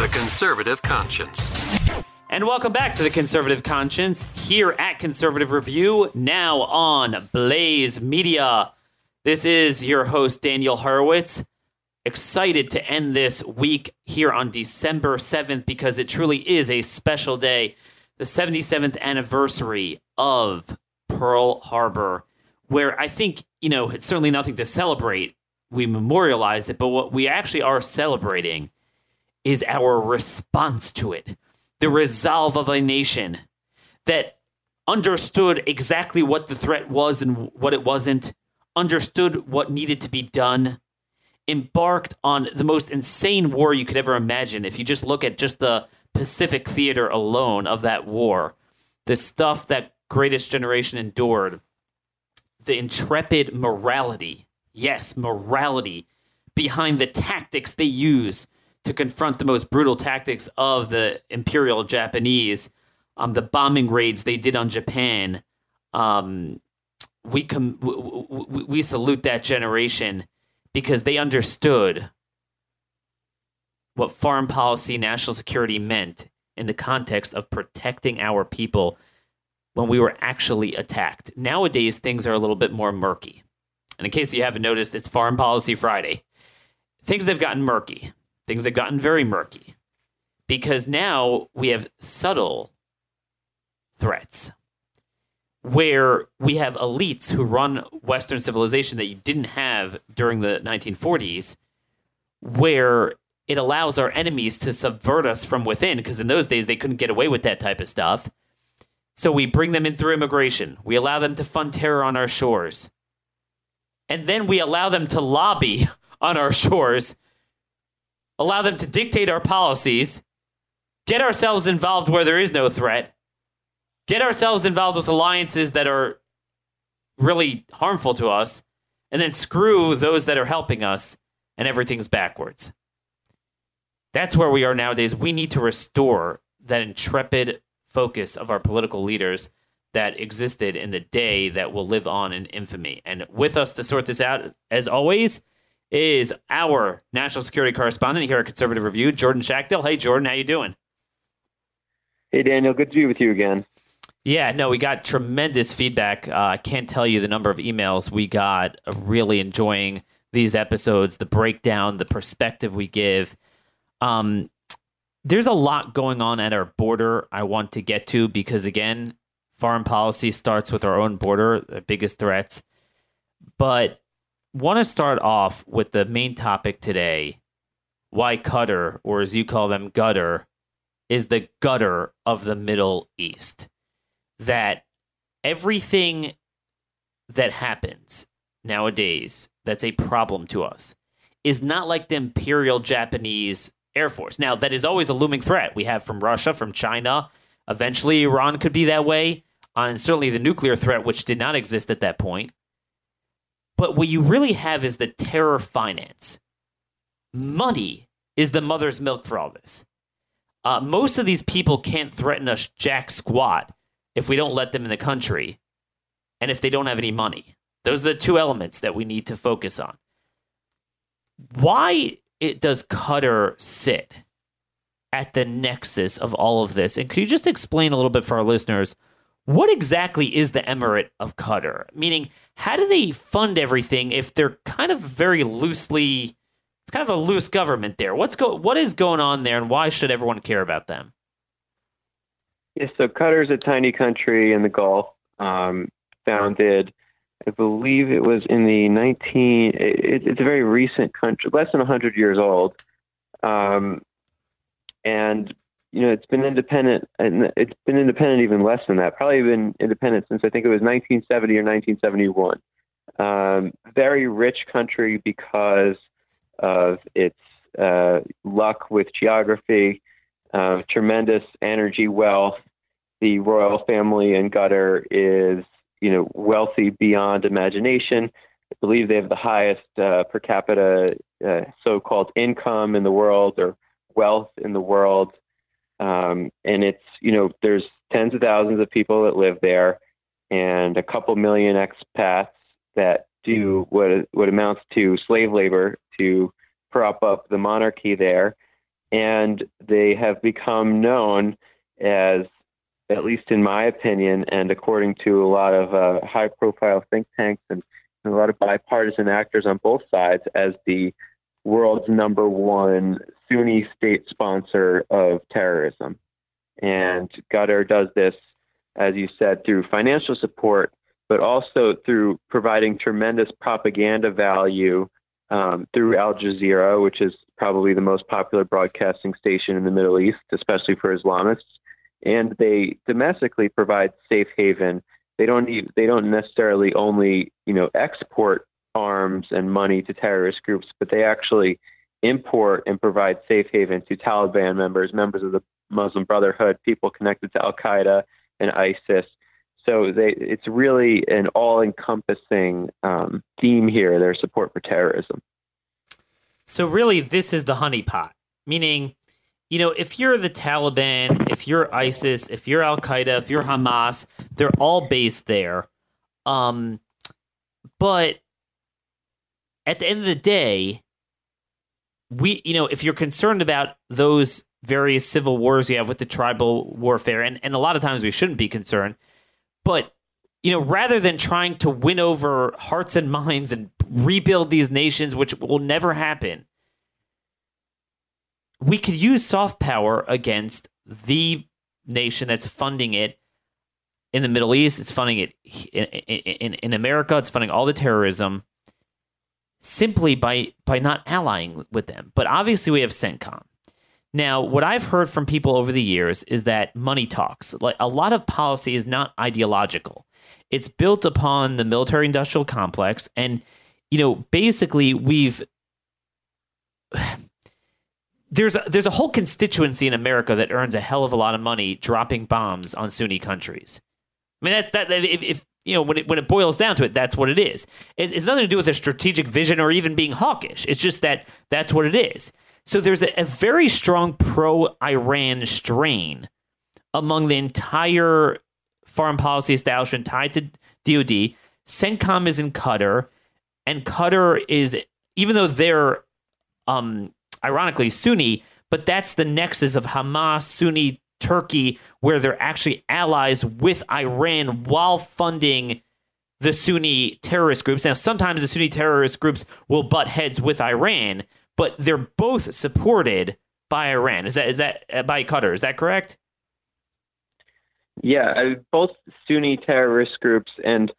The Conservative Conscience. And welcome back to the Conservative Conscience here at Conservative Review, now on Blaze Media. This is your host, Daniel Horowitz. Excited to end this week here on December 7th because it truly is a special day, the 77th anniversary of Pearl Harbor, where I think, you know, it's certainly nothing to celebrate. We memorialize it, but what we actually are celebrating is our response to it the resolve of a nation that understood exactly what the threat was and what it wasn't, understood what needed to be done, embarked on the most insane war you could ever imagine. If you just look at just the Pacific theater alone of that war, the stuff that Greatest Generation endured, the intrepid morality, yes, morality behind the tactics they use to confront the most brutal tactics of the Imperial Japanese, um, the bombing raids they did on Japan. Um, we, com- we, we salute that generation because they understood what foreign policy, national security meant in the context of protecting our people when we were actually attacked. Nowadays, things are a little bit more murky. And in case you haven't noticed, it's Foreign Policy Friday. Things have gotten murky things have gotten very murky because now we have subtle threats where we have elites who run Western civilization that you didn't have during the 1940s, where it allows our enemies to subvert us from within, because in those days they couldn't get away with that type of stuff. So we bring them in through immigration. We allow them to fund terror on our shores. And then we allow them to lobby on our shores allow them to dictate our policies, get ourselves involved where there is no threat, get ourselves involved with alliances that are really harmful to us, and then screw those that are helping us, and everything's backwards. That's where we are nowadays. We need to restore that intrepid focus of our political leaders that existed in the day that will live on in infamy. And with us to sort this out, as always, is our national security correspondent here at Conservative Review, Jordan Schachtel. Hey, Jordan, how you doing? Hey, Daniel. Good to be with you again. Yeah, no, we got tremendous feedback. Uh, I can't tell you the number of emails we got. Uh, really enjoying these episodes, the breakdown, the perspective we give. Um, there's a lot going on at our border. I want to get to because again, foreign policy starts with our own border, the biggest threats. But want to start off with the main topic today why Qatar, or as you call them, gutter, is the gutter of the Middle East. That everything that happens nowadays that's a problem to us is not like the Imperial Japanese Air Force. Now, that is always a looming threat we have from Russia, from China. Eventually, Iran could be that way. Uh, and certainly the nuclear threat, which did not exist at that point. But what you really have is the terror finance. Money is the mother's milk for all this. Uh, most of these people can't threaten us jack squat if we don't let them in the country and if they don't have any money. Those are the two elements that we need to focus on. Why it does Qatar sit at the nexus of all of this? And could you just explain a little bit for our listeners what exactly is the Emirate of Qatar? Meaning, how do they fund everything if they're kind of very loosely? It's kind of a loose government there. What's go? What is going on there, and why should everyone care about them? Yes, so Qatar is a tiny country in the Gulf, um, founded, I believe it was in the 19. It, it's a very recent country, less than 100 years old, um, and you know, it's been independent, and it's been independent even less than that. Probably been independent since I think it was 1970 or 1971. Um, very rich country because of its uh, luck with geography. uh, tremendous energy wealth. The royal family in Qatar is, you know, wealthy beyond imagination. I believe they have the highest uh, per capita uh, so-called income in the world or wealth in the world. Um, and it's, you know, there's tens of thousands of people that live there and a couple million expats that do what, what amounts to slave labor to prop up the monarchy there. And they have become known as, at least in my opinion, and according to a lot of uh, high profile think tanks and, and a lot of bipartisan actors on both sides, as the world's number one Sunni state sponsor of terrorism. And Qatar does this, as you said, through financial support, but also through providing tremendous propaganda value um, through Al Jazeera, which is probably the most popular broadcasting station in the Middle East, especially for Islamists. And they domestically provide safe haven. They don't they don't necessarily only you know export arms and money to terrorist groups, but they actually import and provide safe haven to Taliban members, members of the Muslim Brotherhood, people connected to Al Qaeda and ISIS. So they, it's really an all-encompassing um, theme here. Their support for terrorism. So really, this is the honeypot, meaning, you know, if you're the Taliban, if you're ISIS, if you're Al Qaeda, if you're Hamas, they're all based there. Um, but at the end of the day, we, you know, if you're concerned about those various civil wars you have with the tribal warfare, and, and a lot of times we shouldn't be concerned, but you know, rather than trying to win over hearts and minds and rebuild these nations, which will never happen, we could use soft power against the nation that's funding it in the Middle East. It's funding it in, in, in America. It's funding all the terrorism simply by by not allying with them. But obviously, we have CENTCOM. Now, what I've heard from people over the years is that money talks. Like a lot of policy is not ideological. It's built upon the military industrial complex and you know, basically we've there's a, there's a whole constituency in America that earns a hell of a lot of money dropping bombs on Sunni countries. I mean, that's that. If, if you know, when it when it boils down to it, that's what it is. It's, it's nothing to do with a strategic vision or even being hawkish. It's just that that's what it is. So there's a, a very strong pro-Iran strain among the entire foreign policy establishment tied to DoD. CENTCOM is in Qatar, and Qatar is even though they're um, ironically Sunni, but that's the nexus of Hamas, Sunni Turkey, where they're actually allies with Iran while funding the Sunni terrorist groups. Now, sometimes the Sunni terrorist groups will butt heads with Iran, but they're both supported by Iran. Is that is that uh, by Qatar? Is that correct? Yeah, both Sunni terrorist groups and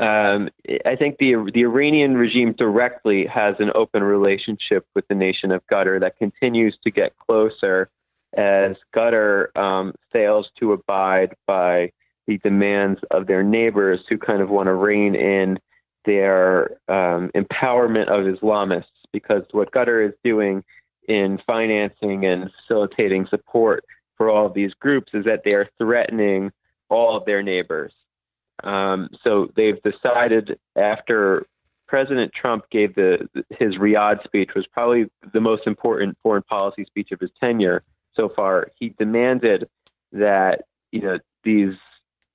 um, I think the the Iranian regime directly has an open relationship with the nation of Qatar that continues to get closer as gutter um, fails to abide by the demands of their neighbors who kind of want to rein in their um, empowerment of Islamists. Because what gutter is doing in financing and facilitating support for all of these groups is that they are threatening all of their neighbors. Um, so they've decided after President Trump gave the his Riyadh speech was probably the most important foreign policy speech of his tenure so far, he demanded that you know these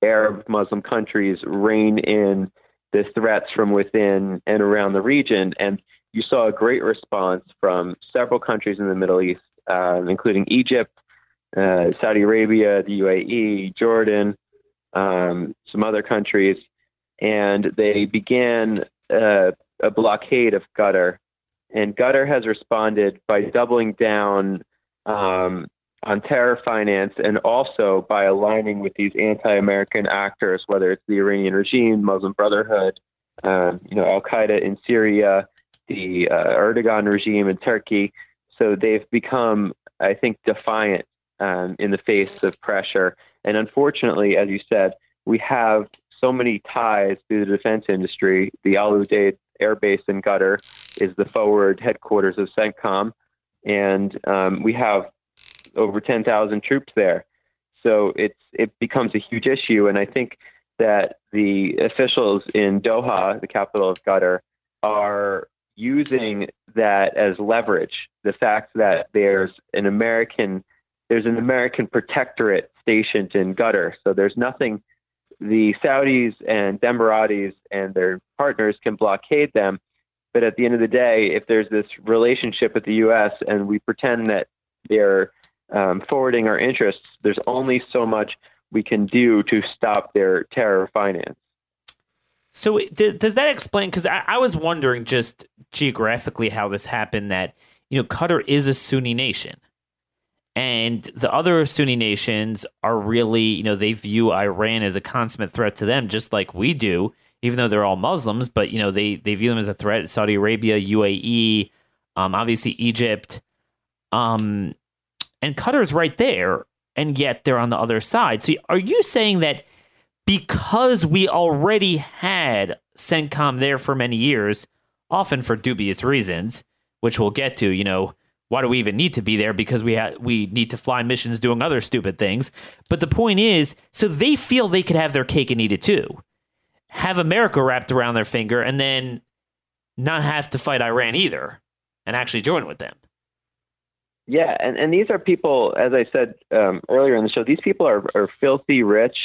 Arab Muslim countries rein in the threats from within and around the region, and you saw a great response from several countries in the Middle East, uh, including Egypt, uh, Saudi Arabia, the UAE, Jordan, um, some other countries, and they began uh, a blockade of Qatar. And Qatar has responded by doubling down um, on terror finance and also by aligning with these anti-American actors, whether it's the Iranian regime, Muslim Brotherhood, um, you know, Al Qaeda in Syria, the uh, Erdogan regime in Turkey. So they've become, I think, defiant um, in the face of pressure. And unfortunately, as you said, we have so many ties to the defense industry. The Al Udeid Air Base in Qatar is the forward headquarters of CENTCOM and um, we have over 10,000 troops there. So it's it becomes a huge issue, and I think that the officials in Doha, the capital of Qatar, are using that as leverage. The fact that there's an American there's an American protectorate stationed in Qatar, so there's nothing the Saudis and Emiratis and their partners can blockade them. But at the end of the day, if there's this relationship with the U.S. and we pretend that they're um, forwarding our interests, there's only so much we can do to stop their terror finance. So does that explain? Because I, I, was wondering just geographically how this happened. That you know Qatar is a Sunni nation, and the other Sunni nations are really you know they view Iran as a consummate threat to them, just like we do. Even though they're all Muslims, but you know they they view them as a threat. Saudi Arabia, UAE, um, obviously Egypt, um, and Qatar's right there, and yet they're on the other side. So are you saying that? because we already had CENTCOM there for many years, often for dubious reasons, which we'll get to, you know, why do we even need to be there because we ha- we need to fly missions doing other stupid things but the point is so they feel they could have their cake and eat it too have america wrapped around their finger and then not have to fight iran either and actually join with them yeah and, and these are people as i said um, earlier in the show these people are, are filthy rich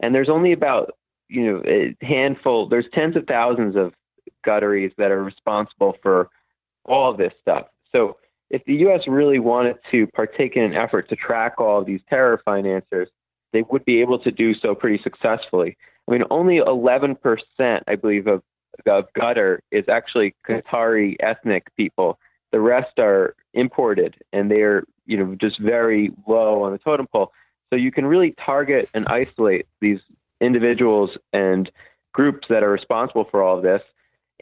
and there's only about you know a handful. There's tens of thousands of gutteries that are responsible for all this stuff. So if the U.S. really wanted to partake in an effort to track all of these terror financiers, they would be able to do so pretty successfully. I mean, only 11%, I believe, of, of Qatar is actually Qatari ethnic people. The rest are imported, and they're you know just very low on the totem pole. So you can really target and isolate these individuals and groups that are responsible for all of this.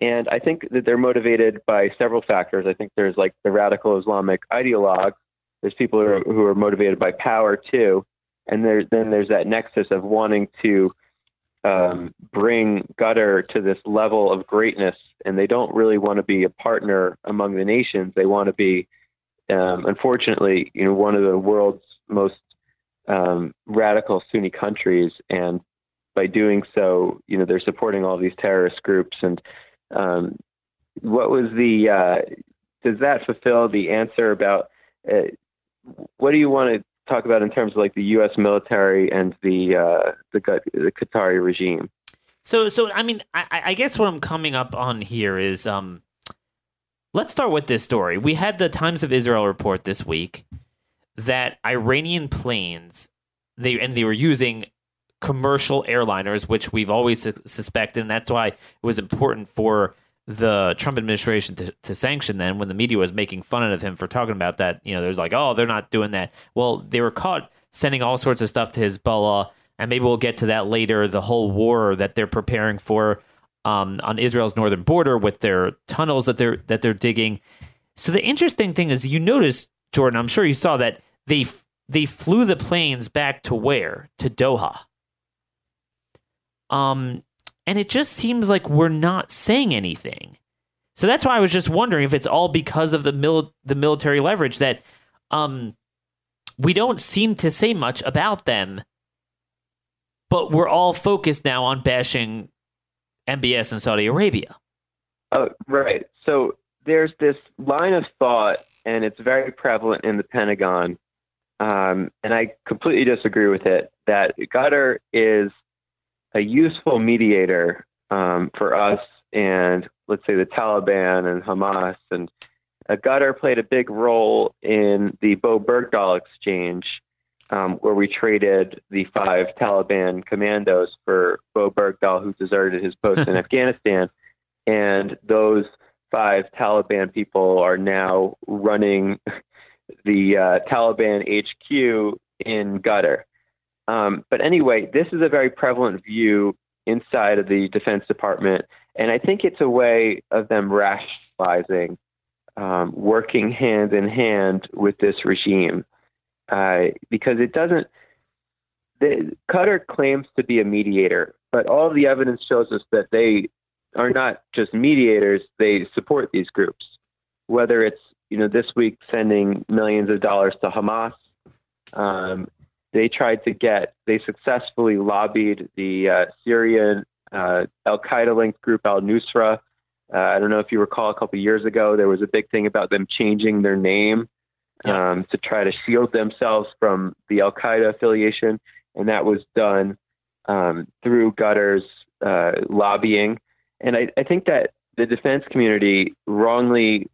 And I think that they're motivated by several factors. I think there's like the radical Islamic ideologues. There's people who are, who are motivated by power too. And there, then there's that nexus of wanting to um, bring gutter to this level of greatness. And they don't really want to be a partner among the nations. They want to be, um, unfortunately, you know, one of the world's most um, radical Sunni countries, and by doing so, you know, they're supporting all these terrorist groups. And um, what was the? Uh, does that fulfill the answer about uh, what do you want to talk about in terms of like the U.S. military and the uh, the, the Qatari regime? So, so I mean, I, I guess what I'm coming up on here is, um, let's start with this story. We had the Times of Israel report this week that Iranian planes they and they were using commercial airliners, which we've always su- suspected, and that's why it was important for the Trump administration to, to sanction them when the media was making fun of him for talking about that. You know, there's like, oh, they're not doing that. Well, they were caught sending all sorts of stuff to Hezbollah, and maybe we'll get to that later. The whole war that they're preparing for um, on Israel's northern border with their tunnels that they're that they're digging. So the interesting thing is, you notice Jordan, I'm sure you saw that they they flew the planes back to where? To Doha. Um and it just seems like we're not saying anything. So that's why I was just wondering if it's all because of the mil- the military leverage that um we don't seem to say much about them. But we're all focused now on bashing MBS in Saudi Arabia. Oh, right. So there's this line of thought and it's very prevalent in the Pentagon. Um, and I completely disagree with it that Qatar is a useful mediator um, for us and let's say the Taliban and Hamas. And uh, Qatar played a big role in the Bo Bergdahl exchange, um, where we traded the five Taliban commandos for Bo Bergdahl, who deserted his post in Afghanistan. And those five Taliban people are now running the uh, Taliban HQ in Qatar. Um, but anyway, this is a very prevalent view inside of the Defense Department, and I think it's a way of them rationalizing um, working hand in hand with this regime uh, because it doesn't. The, Qatar claims to be a mediator, but all the evidence shows us that they are not just mediators, they support these groups. Whether it's, you know, this week sending millions of dollars to Hamas, Um, they tried to get, they successfully lobbied the uh, Syrian uh, Al Qaeda linked group Al Nusra. Uh, I don't know if you recall a couple years ago, there was a big thing about them changing their name um, to try to shield themselves from the Al Qaeda affiliation. And that was done um, through Gutter's uh, lobbying. And I, I think that the defense community wrongly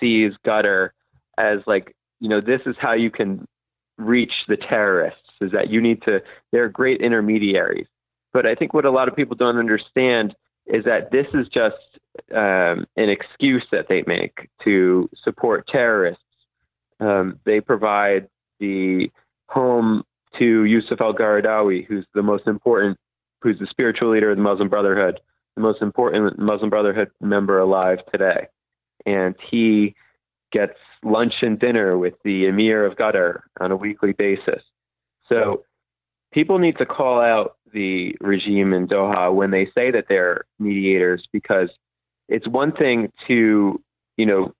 sees Gutter as like, you know, this is how you can reach the terrorists, is that you need to, they're great intermediaries. But I think what a lot of people don't understand is that this is just um, an excuse that they make to support terrorists. Um, they provide the home to Yusuf al Qaradawi, who's the most important, who's the spiritual leader of the Muslim Brotherhood, the most important Muslim Brotherhood member alive today. And he gets lunch and dinner with the Emir of Qatar on a weekly basis. So people need to call out the regime in Doha when they say that they're mediators because it's one thing to, you know,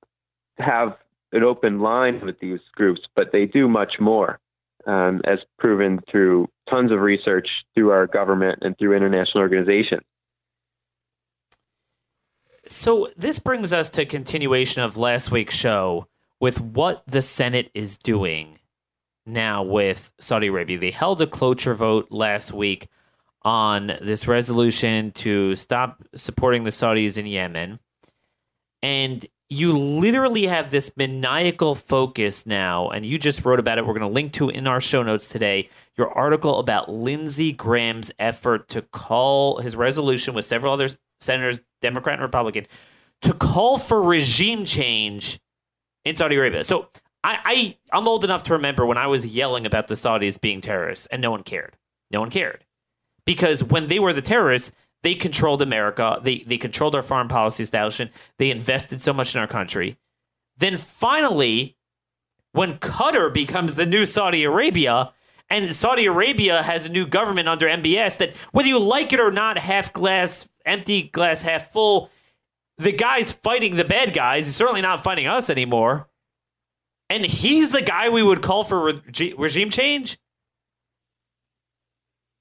have an open line with these groups, but they do much more, um, as proven through tons of research through our government and through international organizations. So this brings us to continuation of last week's show with what the Senate is doing now with Saudi Arabia. They held a cloture vote last week on this resolution to stop supporting the Saudis in Yemen. And you literally have this maniacal focus now, and you just wrote about it. We're going to link to in our show notes today your article about Lindsey Graham's effort to call his resolution with several other senators, Democrat and Republican, to call for regime change in Saudi Arabia. So I, I I'm old enough to remember when I was yelling about the Saudis being terrorists, and no one cared. No one cared because when they were the terrorists, they controlled America. They they controlled our foreign policy establishment. They invested so much in our country. Then finally, when Qatar becomes the new Saudi Arabia, and Saudi Arabia has a new government under MBS that whether you like it or not, half glass empty, glass half full, the guy's fighting the bad guys. He's certainly not fighting us anymore. And he's the guy we would call for re- regime change.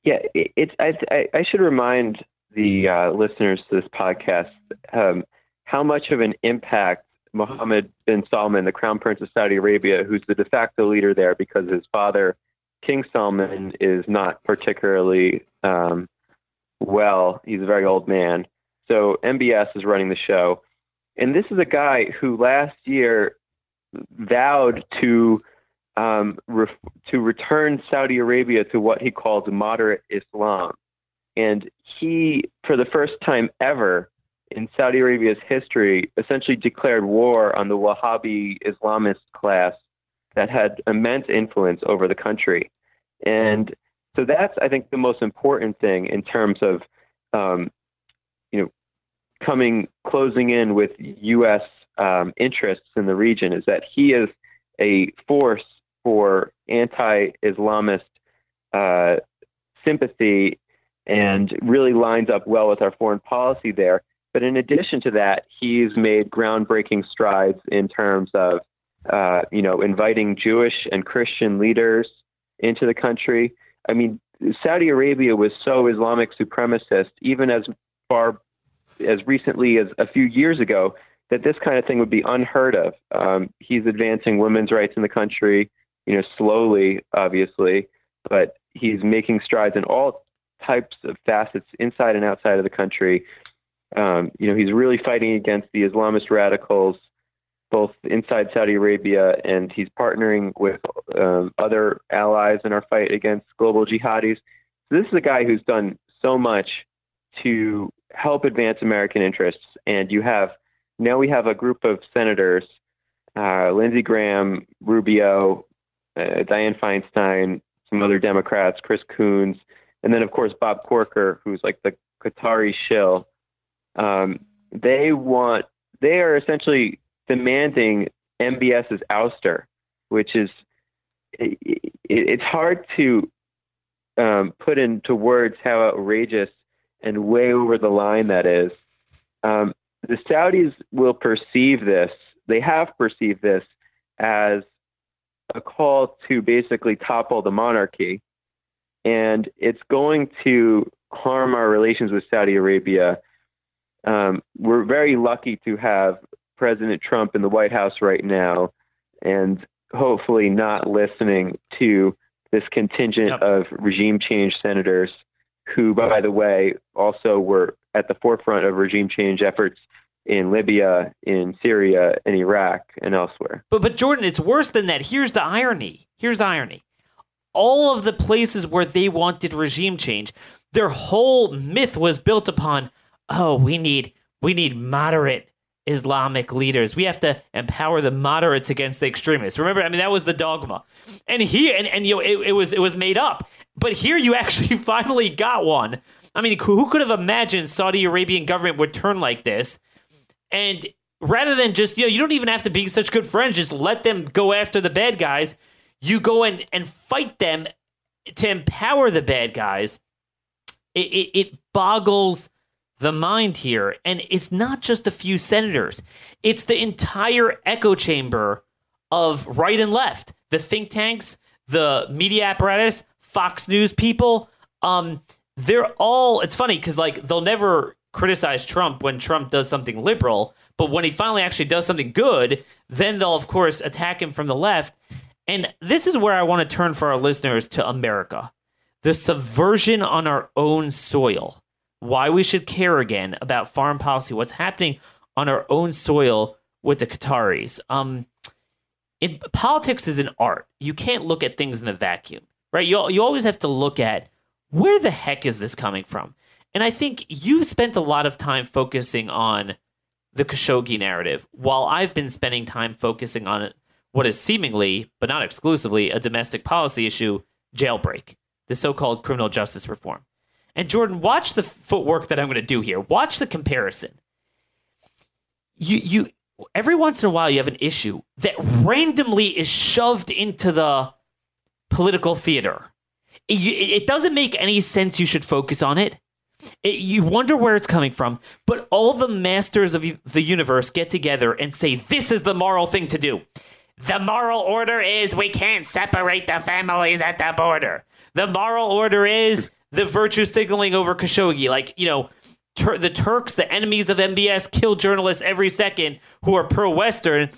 Yeah, it, it's. I, I, should remind the uh, listeners to this podcast um, how much of an impact Mohammed bin Salman, the Crown Prince of Saudi Arabia, who's the de facto leader there because his father, King Salman, is not particularly um, well. He's a very old man. So MBS is running the show. And this is a guy who last year vowed to um, to return Saudi Arabia to what he calls moderate Islam. And he, for the first time ever in Saudi Arabia's history, essentially declared war on the Wahhabi Islamist class that had immense influence over the country. And so that's, I think, the most important thing in terms of, um, coming closing in with U.S. Um, interests in the region is that he is a force for anti-Islamist uh, sympathy and really lines up well with our foreign policy there. But in addition to that, he's made groundbreaking strides in terms of, uh, you know, inviting Jewish and Christian leaders into the country. I mean, Saudi Arabia was so Islamic supremacist, even as far as recently as a few years ago, that this kind of thing would be unheard of. Um, he's advancing women's rights in the country you know, slowly, obviously, but he's making strides in all types of facets inside and outside of the country. Um, you know, he's really fighting against the Islamist radicals, both inside Saudi Arabia, and he's partnering with um, other allies in our fight against global jihadis. So this is a guy who's done so much to help advance American interests. And you have now we have a group of senators, uh, Lindsey Graham, Rubio, uh, Dianne Feinstein, some other Democrats, Chris Coons, and then of course Bob Corker, who's like the Qatari shill. Um, they want they are essentially demanding MBS's ouster, which is it, it, it's hard to um, put into words how outrageous and way over the line that is. Um, the Saudis will perceive this; they have perceived this as a call to basically topple the monarchy, and it's going to harm our relations with Saudi Arabia. Um, we're very lucky to have President Trump in the White House right now, and hopefully not listening to this contingent Yep. of regime change senators who, by the way, also were at the forefront of regime change efforts in Libya, in Syria, in Iraq, and elsewhere. But but Jordan, it's worse than that. Here's the irony. Here's the irony. All of the places where they wanted regime change, their whole myth was built upon, oh, we need we need moderate Islamic leaders. We have to empower the moderates against the extremists. Remember, I mean that was the dogma. And here and, and you know it, it was it was made up. But here you actually finally got one. I mean, who could have imagined Saudi Arabian government would turn like this? And rather than just, you know, you don't even have to be such good friends, just let them go after the bad guys. You go and, and fight them to empower the bad guys. It, it, it boggles the mind here. And it's not just a few senators, it's the entire echo chamber of right and left, the think tanks, the media apparatus, Fox News people. Um, they're all, it's funny because, like, they'll never criticize Trump when Trump does something liberal, but when he finally actually does something good, then they'll, of course, attack him from the left. And this is where I want to turn for our listeners to America the subversion on our own soil, why we should care again about foreign policy, what's happening on our own soil with the Qataris. Um, it, politics is an art. You can't look at things in a vacuum, right? You, you always have to look at where the heck is this coming from? And I think you've spent a lot of time focusing on the Khashoggi narrative, while I've been spending time focusing on what is seemingly, but not exclusively, a domestic policy issue jailbreak, the so called criminal justice reform. And Jordan, watch the footwork that I'm going to do here. Watch the comparison. You, you, every once in a while, you have an issue that randomly is shoved into the political theater. It, it doesn't make any sense. You should focus on it. It, you wonder where it's coming from, but all the masters of the universe get together and say, This is the moral thing to do. The moral order is we can't separate the families at the border. The moral order is the virtue signaling over Khashoggi. Like, you know, Tur- the Turks, the enemies of MBS, kill journalists every second who are pro Western.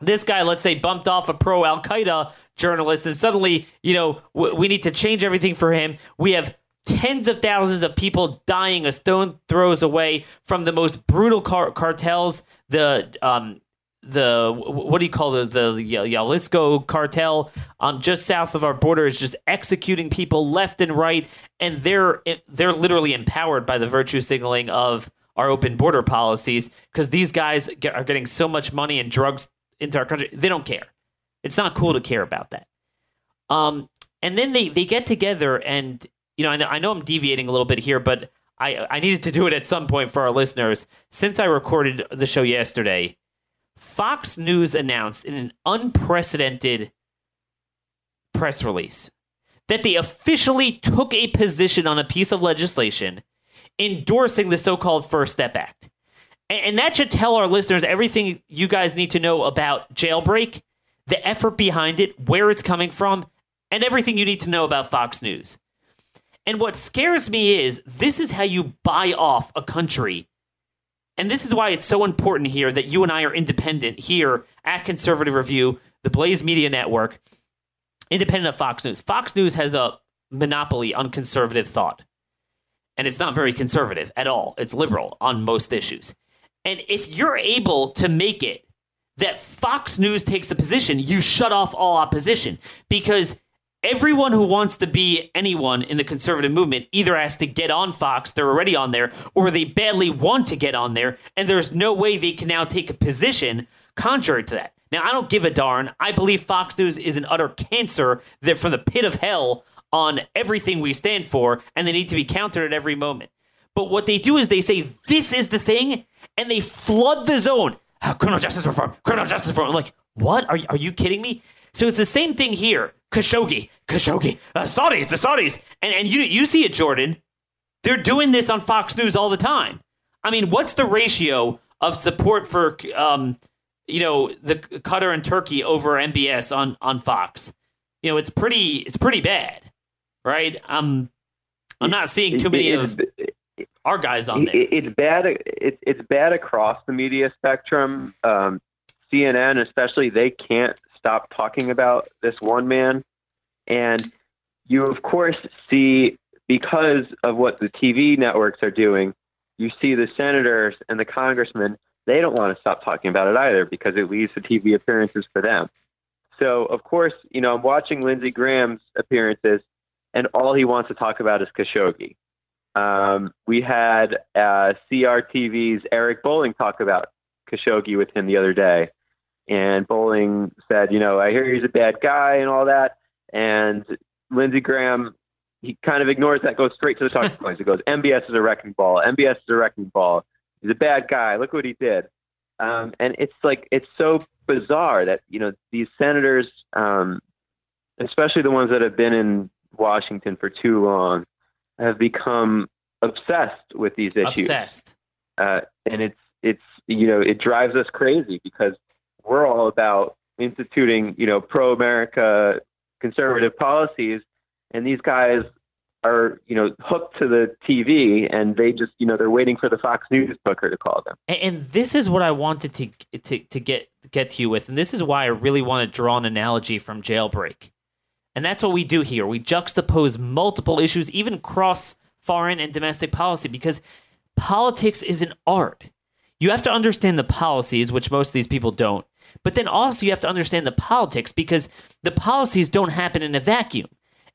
This guy, let's say, bumped off a pro Al Qaeda journalist, and suddenly, you know, w- we need to change everything for him. We have tens of thousands of people dying a stone throws away from the most brutal car- cartels. The um, the what do you call those? The Jalisco cartel, um, just south of our border, is just executing people left and right, and they're they're literally empowered by the virtue signaling of our open border policies because these guys get, are getting so much money and drugs into our country. They don't care. It's not cool to care about that. Um, and then they they get together and you know, I know, I know I'm deviating a little bit here, but I, I needed to do it at some point for our listeners. Since I recorded the show yesterday, Fox News announced in an unprecedented press release that they officially took a position on a piece of legislation endorsing the so called First Step Act. And, and that should tell our listeners everything you guys need to know about jailbreak, the effort behind it, where it's coming from, and everything you need to know about Fox News. And what scares me is this is how you buy off a country. And this is why it's so important here that you and I are independent here at Conservative Review, the Blaze Media Network, independent of Fox News. Fox News has a monopoly on conservative thought. And it's not very conservative at all. It's liberal on most issues. And if you're able to make it that Fox News takes a position, you shut off all opposition because everyone who wants to be anyone in the conservative movement either has to get on Fox, they're already on there, or they badly want to get on there, and there's no way they can now take a position contrary to that. Now, I don't give a darn. I believe Fox News is an utter cancer that from the pit of hell on everything we stand for, and they need to be countered at every moment. But what they do is they say, this is the thing, and they flood the zone. Criminal justice reform, criminal justice reform. I'm like, what? Are, are you kidding me? So it's the same thing here. Khashoggi, Khashoggi, uh, Saudis, the Saudis. And, and you, you see it, Jordan. They're doing this on Fox News all the time. I mean, what's the ratio of support for um, you know, the Qatar and Turkey over MBS on on Fox. You know, it's pretty it's pretty bad, right? Um, I'm not seeing too many of our guys on there. It's bad. It's it's bad across the media spectrum. Um, CNN, especially, they can't stop talking about this one man, and you of course see because of what the TV networks are doing. You see the senators and the congressmen. They don't want to stop talking about it either because it leads to TV appearances for them. So, of course, you know, I'm watching Lindsey Graham's appearances, and all he wants to talk about is Khashoggi. Um, we had uh, CRTV's Eric Bowling talk about Khashoggi with him the other day. And Bowling said, you know, I hear he's a bad guy and all that. And Lindsey Graham, he kind of ignores that, goes straight to the talking points. He goes, MBS is a wrecking ball. MBS is a wrecking ball. He's a bad guy. Look what he did. Um, and it's like, it's so bizarre that, you know, these senators, um, especially the ones that have been in Washington for too long, have become obsessed with these issues. Obsessed. Uh, and it's, it's, you know, it drives us crazy because we're all about instituting, you know, pro America conservative policies. And these guys are, you know, hooked to the TV and they just, you know, they're waiting for the Fox News booker to call them. And, and this is what I wanted to, to, to get, get to you with. And this is why I really want to draw an analogy from jailbreak. And that's what we do here. We juxtapose multiple issues, even cross foreign and domestic policy, because politics is an art. You have to understand the policies, which most of these people don't. But then also you have to understand the politics because the policies don't happen in a vacuum.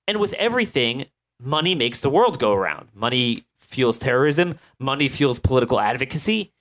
And with everything, money makes the world go around. Money fuels terrorism, money fuels political advocacy.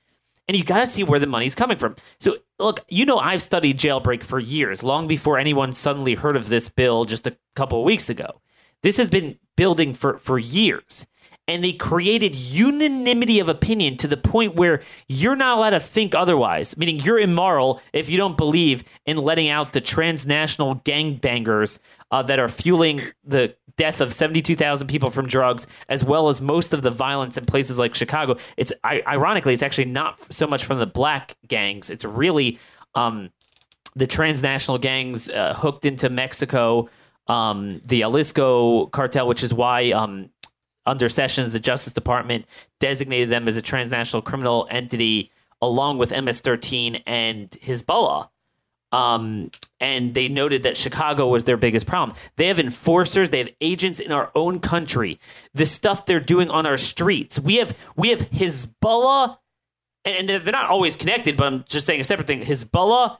And you got to see where the money's coming from. So, look, you know, I've studied jailbreak for years, long before anyone suddenly heard of this bill just a couple of weeks ago. This has been building for, for years and they created unanimity of opinion to the point where you're not allowed to think otherwise, meaning you're immoral if you don't believe in letting out the transnational gangbangers uh, that are fueling the death of 72,000 people from drugs, as well as most of the violence in places like Chicago. It's ironically, it's actually not so much from the black gangs. It's really um, the transnational gangs uh, hooked into Mexico. Um, the Jalisco cartel, which is why um, under Sessions, the Justice Department designated them as a transnational criminal entity along with MS-13 and Hezbollah. Um, and they noted that Chicago was their biggest problem. They have enforcers, they have agents in our own country. The stuff they're doing on our streets, we have we have Hezbollah, and, and they're not always connected, but I'm just saying a separate thing. Hezbollah,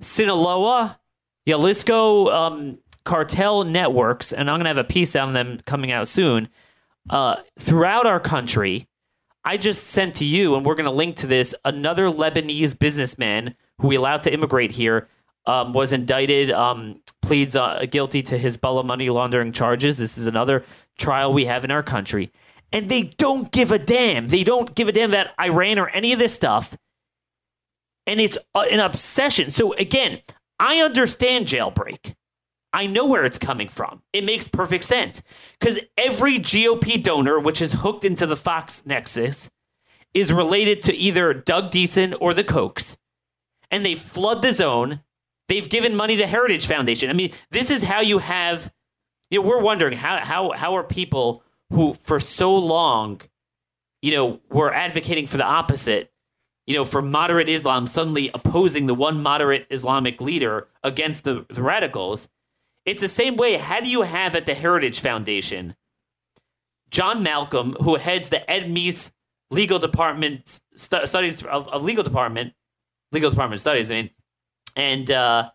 Sinaloa, Jalisco um, cartel networks, and I'm gonna have a piece on them coming out soon uh, throughout our country. I just sent to you, and we're going to link to this. Another Lebanese businessman who we allowed to immigrate here um, was indicted, um, pleads uh, guilty to Hezbollah money laundering charges. This is another trial we have in our country. And they don't give a damn. They don't give a damn about Iran or any of this stuff. And it's uh, an obsession. So, again, I understand jailbreak. I know where it's coming from. It makes perfect sense because every GOP donor, which is hooked into the Fox Nexus, is related to either Doug Deason or the Kochs, and they flood the zone. They've given money to Heritage Foundation. I mean, this is how you have. You know, we're wondering how how how are people who for so long, you know, were advocating for the opposite, you know, for moderate Islam, suddenly opposing the one moderate Islamic leader against the, the radicals it's the same way. How do you have at the Heritage Foundation John Malcolm, who heads the Ed Meese Legal Department stu- studies of, of, legal department, legal department studies. I mean, and uh,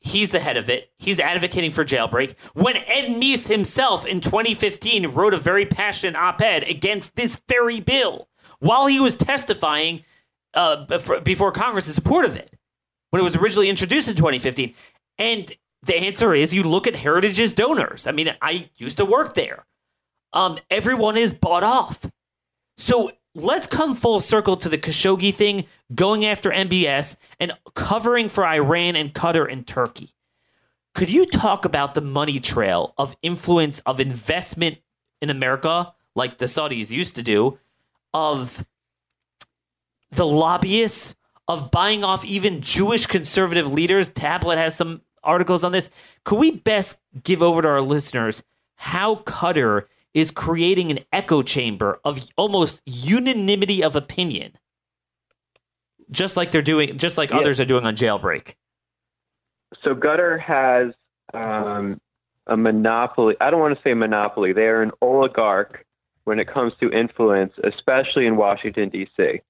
he's the head of it. He's advocating for jailbreak. When Ed Meese himself in 2015 wrote a very passionate op-ed against this very bill while he was testifying uh, before Congress in support of it when it was originally introduced in 2015. And the answer is you look at Heritage's donors. I mean, I used to work there. Um, everyone is bought off. So let's come full circle to the Khashoggi thing, going after MBS and covering for Iran and Qatar and Turkey. Could you talk about the money trail of influence of investment in America, like the Saudis used to do, of the lobbyists, of buying off even Jewish conservative leaders. Tablet has some articles on this. Could we best give over to our listeners how Cutter is creating an echo chamber of almost unanimity of opinion, just like they're doing, just like Yeah. others are doing on Jailbreak? So Gutter has um, a monopoly. I don't want to say monopoly. They are an oligarch when it comes to influence, especially in Washington D.C.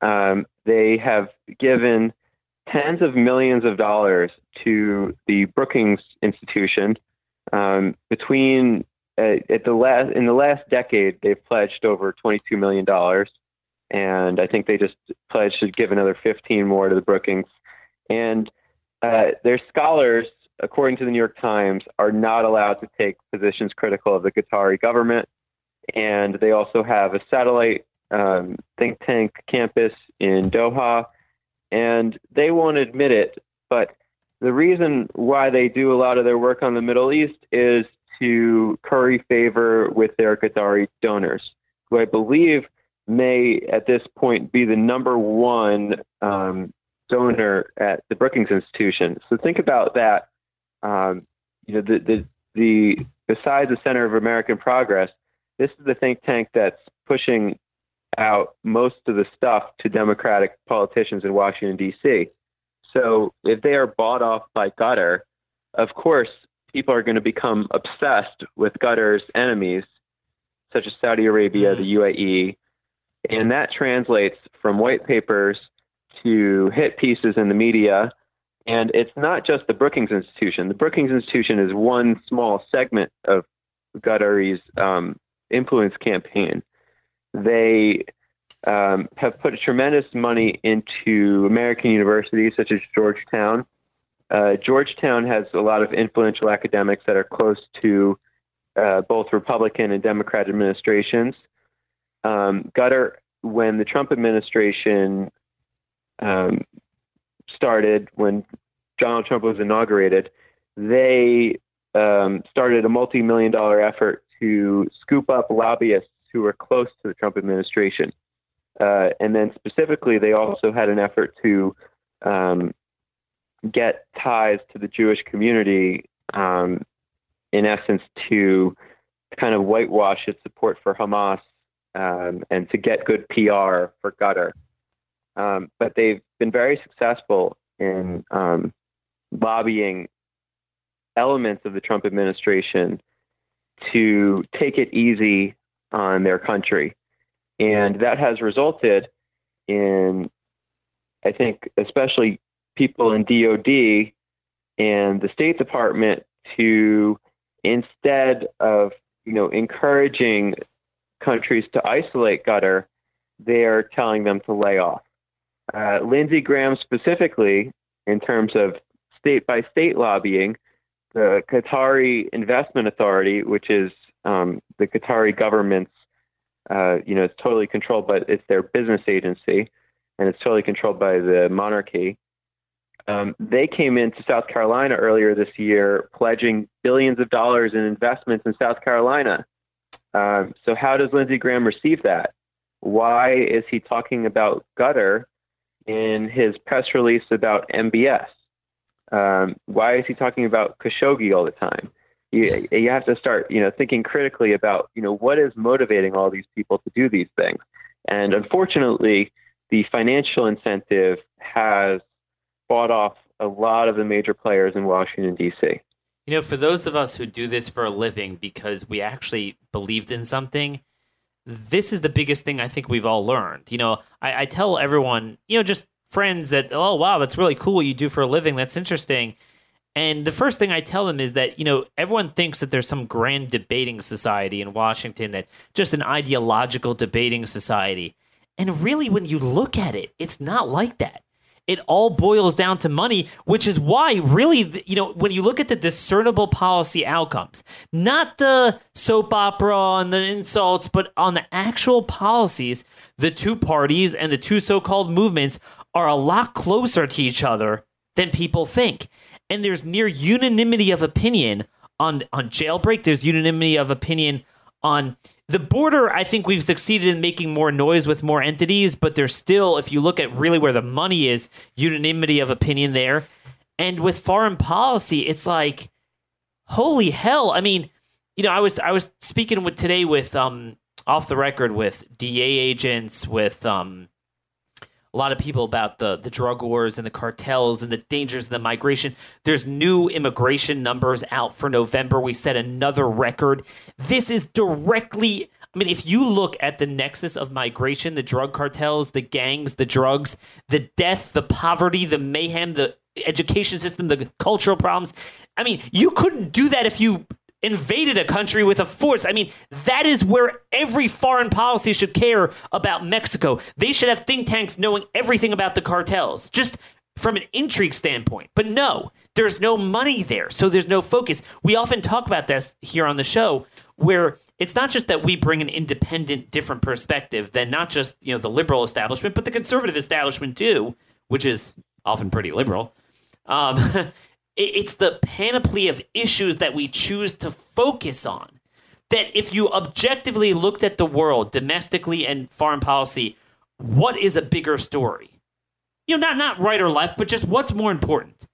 Um, they have given tens of millions of dollars to the Brookings Institution. Um, between uh, at the last in the last decade, they've pledged over twenty-two million dollars, and I think they just pledged to give another fifteen more to the Brookings. And uh, their scholars, according to the New York Times, are not allowed to take positions critical of the Qatari government. And they also have a satellite um, think tank campus in Doha, and they won't admit it. But the reason why they do a lot of their work on the Middle East is to curry favor with their Qatari donors, who I believe may at this point be the number one um, donor at the Brookings Institution. So think about that. Um, you know, the, the the besides the Center of American Progress, this is the think tank that's pushing out most of the stuff to Democratic politicians in Washington D.C. So if they are bought off by Qatar, of course people are going to become obsessed with Qatar's enemies, such as Saudi Arabia, the UAE, and that translates from white papers to hit pieces in the media. And it's not just the Brookings Institution. The Brookings Institution is one small segment of Qatari's um, influence campaign. They um, have put tremendous money into American universities such as Georgetown. Uh, Georgetown has a lot of influential academics that are close to uh, both Republican and Democrat administrations. Um, Qatar, when the Trump administration um, started, when Donald Trump was inaugurated, they um, started a multi-million dollar effort to scoop up lobbyists who were close to the Trump administration. Uh, and then specifically, they also had an effort to um, get ties to the Jewish community, um, in essence, to kind of whitewash its support for Hamas um, and to get good PR for Qatar. Um, but they've been very successful in um, lobbying elements of the Trump administration to take it easy on their country. And that has resulted in, I think, especially people in DOD and the State Department to instead of you know encouraging countries to isolate Qatar, they're telling them to lay off. Uh, Lindsey Graham specifically, in terms of state by state lobbying, the Qatari Investment Authority, which is um, the Qatari government's, uh, you know, it's totally controlled but it's their business agency, and it's totally controlled by the monarchy. Um, they came into South Carolina earlier this year, pledging billions of dollars in investments in South Carolina. Um, so, how does Lindsey Graham receive that? Why is he talking about Qatar in his press release about MBS? Um, why is he talking about Khashoggi all the time? You, you have to start, you know, thinking critically about, you know, what is motivating all these people to do these things. And unfortunately, the financial incentive has bought off a lot of the major players in Washington D.C. You know, for those of us who do this for a living because we actually believed in something, this is the biggest thing I think we've all learned. You know, I, I tell everyone, you know, just friends that, oh, wow, that's really cool what you do for a living. That's interesting. And the first thing I tell them is that, you know, everyone thinks that there's some grand debating society in Washington, that just an ideological debating society. And really, when you look at it, it's not like that. It all boils down to money, which is why, really, you know, when you look at the discernible policy outcomes, not the soap opera and the insults, but on the actual policies, the two parties and the two so called movements are a lot closer to each other than people think. And there's near unanimity of opinion on, on jailbreak, there's unanimity of opinion on the border. I think we've succeeded in making more noise with more entities, but there's still, if you look at really where the money is, unanimity of opinion there. And with foreign policy, it's like, holy hell! I mean, you know, I was I was speaking with today with um off the record with DA agents, with um a lot of people about the the drug wars and the cartels and the dangers of the migration. There's new immigration numbers out for November. We set another record. This is directly I mean, if you look at the nexus of migration, the drug cartels, the gangs, the drugs, the death, the poverty, the mayhem, the education system, the cultural problems, I mean, you couldn't do that if you invaded a country with a force. I mean, that is where every foreign policy should care about Mexico. They should have think tanks knowing everything about the cartels, just from an intrigue standpoint. But no, there's no money there, so there's no focus. We often talk about this here on the show where it's not just that we bring an independent different perspective than not just, you know, the liberal establishment, but the conservative establishment too, which is often pretty liberal. Um, it's the panoply of issues that we choose to focus on. That if you objectively looked at the world, domestically and foreign policy, what is a bigger story? You know, not not right or left, but just what's more important.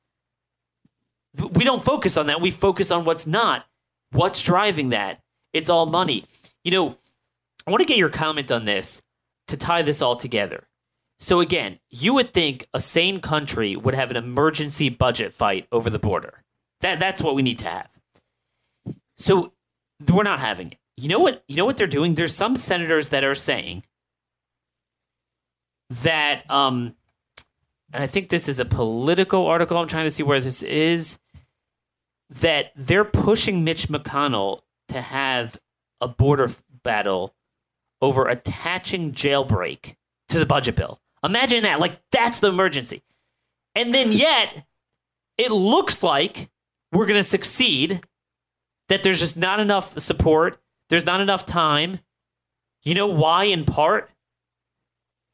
We don't focus on that. We focus on what's not. What's driving that? It's all money. You know, I want to get your comment on this to tie this all together. So again, you would think a sane country would have an emergency budget fight over the border. That that's what we need to have. So we're not having it. You know what? You know what they're doing? There's some senators that are saying that um and I think this is a political article. I'm trying to see where this is. That they're pushing Mitch McConnell to have a border battle over attaching jailbreak to the budget bill. Imagine that. Like, that's the emergency. And then yet, it looks like we're going to succeed, that there's just not enough support, there's not enough time. You know why, in part?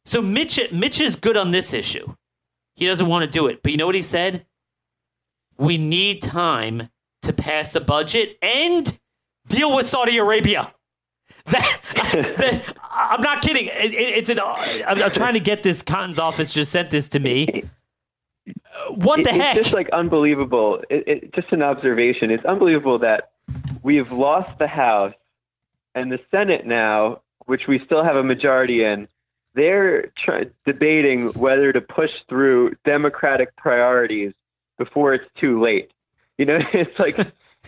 So Mitch, Mitch is good on this issue. He doesn't want to do it. But you know what he said? We need time to pass a budget and deal with Saudi Arabia. That, that, I'm not kidding. It, it's an. I'm, I'm, trying to get this. Cotton's office just sent this to me. What the it, heck? It's just like unbelievable. It, it, just an observation. It's unbelievable that we've lost the House and the Senate now, which we still have a majority in. They're try- debating whether to push through Democratic priorities before it's too late. You know, it's like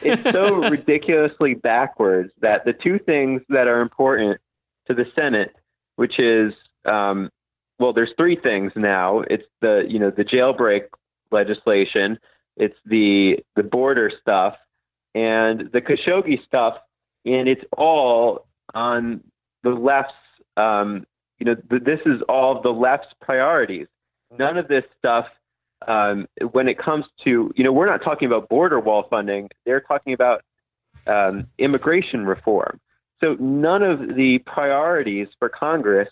it's so ridiculously backwards that the two things that are important to the Senate, which is, um, well, there's three things now. It's the you know the jailbreak legislation, it's the the border stuff, and the Khashoggi stuff, and it's all on the left's. Um, you know, this is all the left's priorities. None of this stuff um, when it comes to, you know, we're not talking about border wall funding. They're talking about um, immigration reform. So none of the priorities for Congress,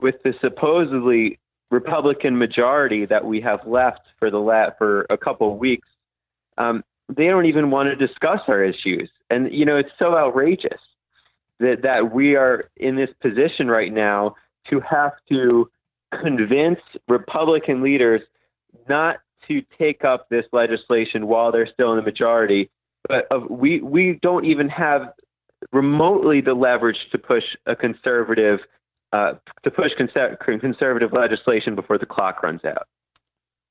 with the supposedly Republican majority that we have left for the la- for a couple of weeks, um, they don't even want to discuss our issues. And you know, it's so outrageous that that we are in this position right now to have to convince Republican leaders not to take up this legislation while they're still in the majority. But uh, we we don't even have remotely the leverage to push a conservative uh, to push conser- conservative legislation before the clock runs out.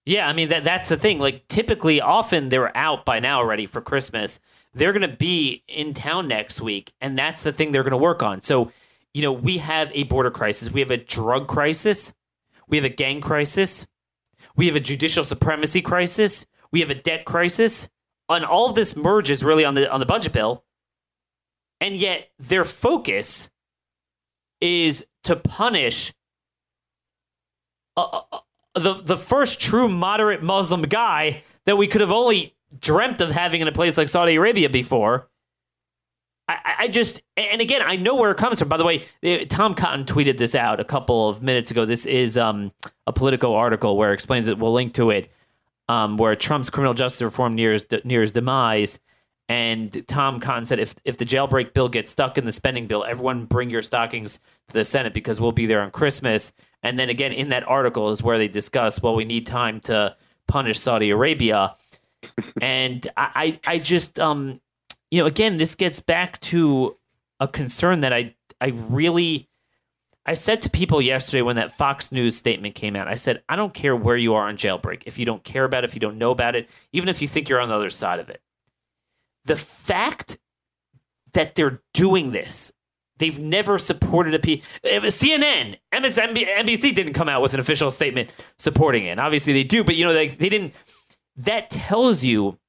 Yeah, I mean that that's the thing. Like typically often they're out by now already for Christmas. They're going to be in town next week and that's the thing they're going to work on. So, you know, we have a border crisis, we have a drug crisis, we have a gang crisis, we have a judicial supremacy crisis. We have a debt crisis. And all of this merges really on the on the budget bill. And yet their focus is to punish uh, uh, uh, the the first true moderate Muslim guy that we could have only dreamt of having in a place like Saudi Arabia before. I, I, just, and again, I know where it comes from. By the way, eh, Tom Cotton tweeted this out a couple of minutes ago. This is um, a Politico article where it explains it. We'll link to it, um, where Trump's criminal justice reform nears nears demise, And Tom Cotton said, if if the jailbreak bill gets stuck in the spending bill, everyone bring your stockings to the Senate because we'll be there on Christmas. And then again, in that article is where they discuss, well, we need time to punish Saudi Arabia. and I, I, I just, um, you know, again, this gets back to a concern that I, I really, I said to people yesterday when that Fox News statement came out, I said, I don't care where you are on jailbreak. If you don't care about it, if you don't know about it, even if you think you're on the other side of it, the fact that they're doing this, they've never supported a P. Uh, CNN, MSNBC NBC didn't come out with an official statement supporting it. And Obviously, they do, but you know they they didn't. That tells you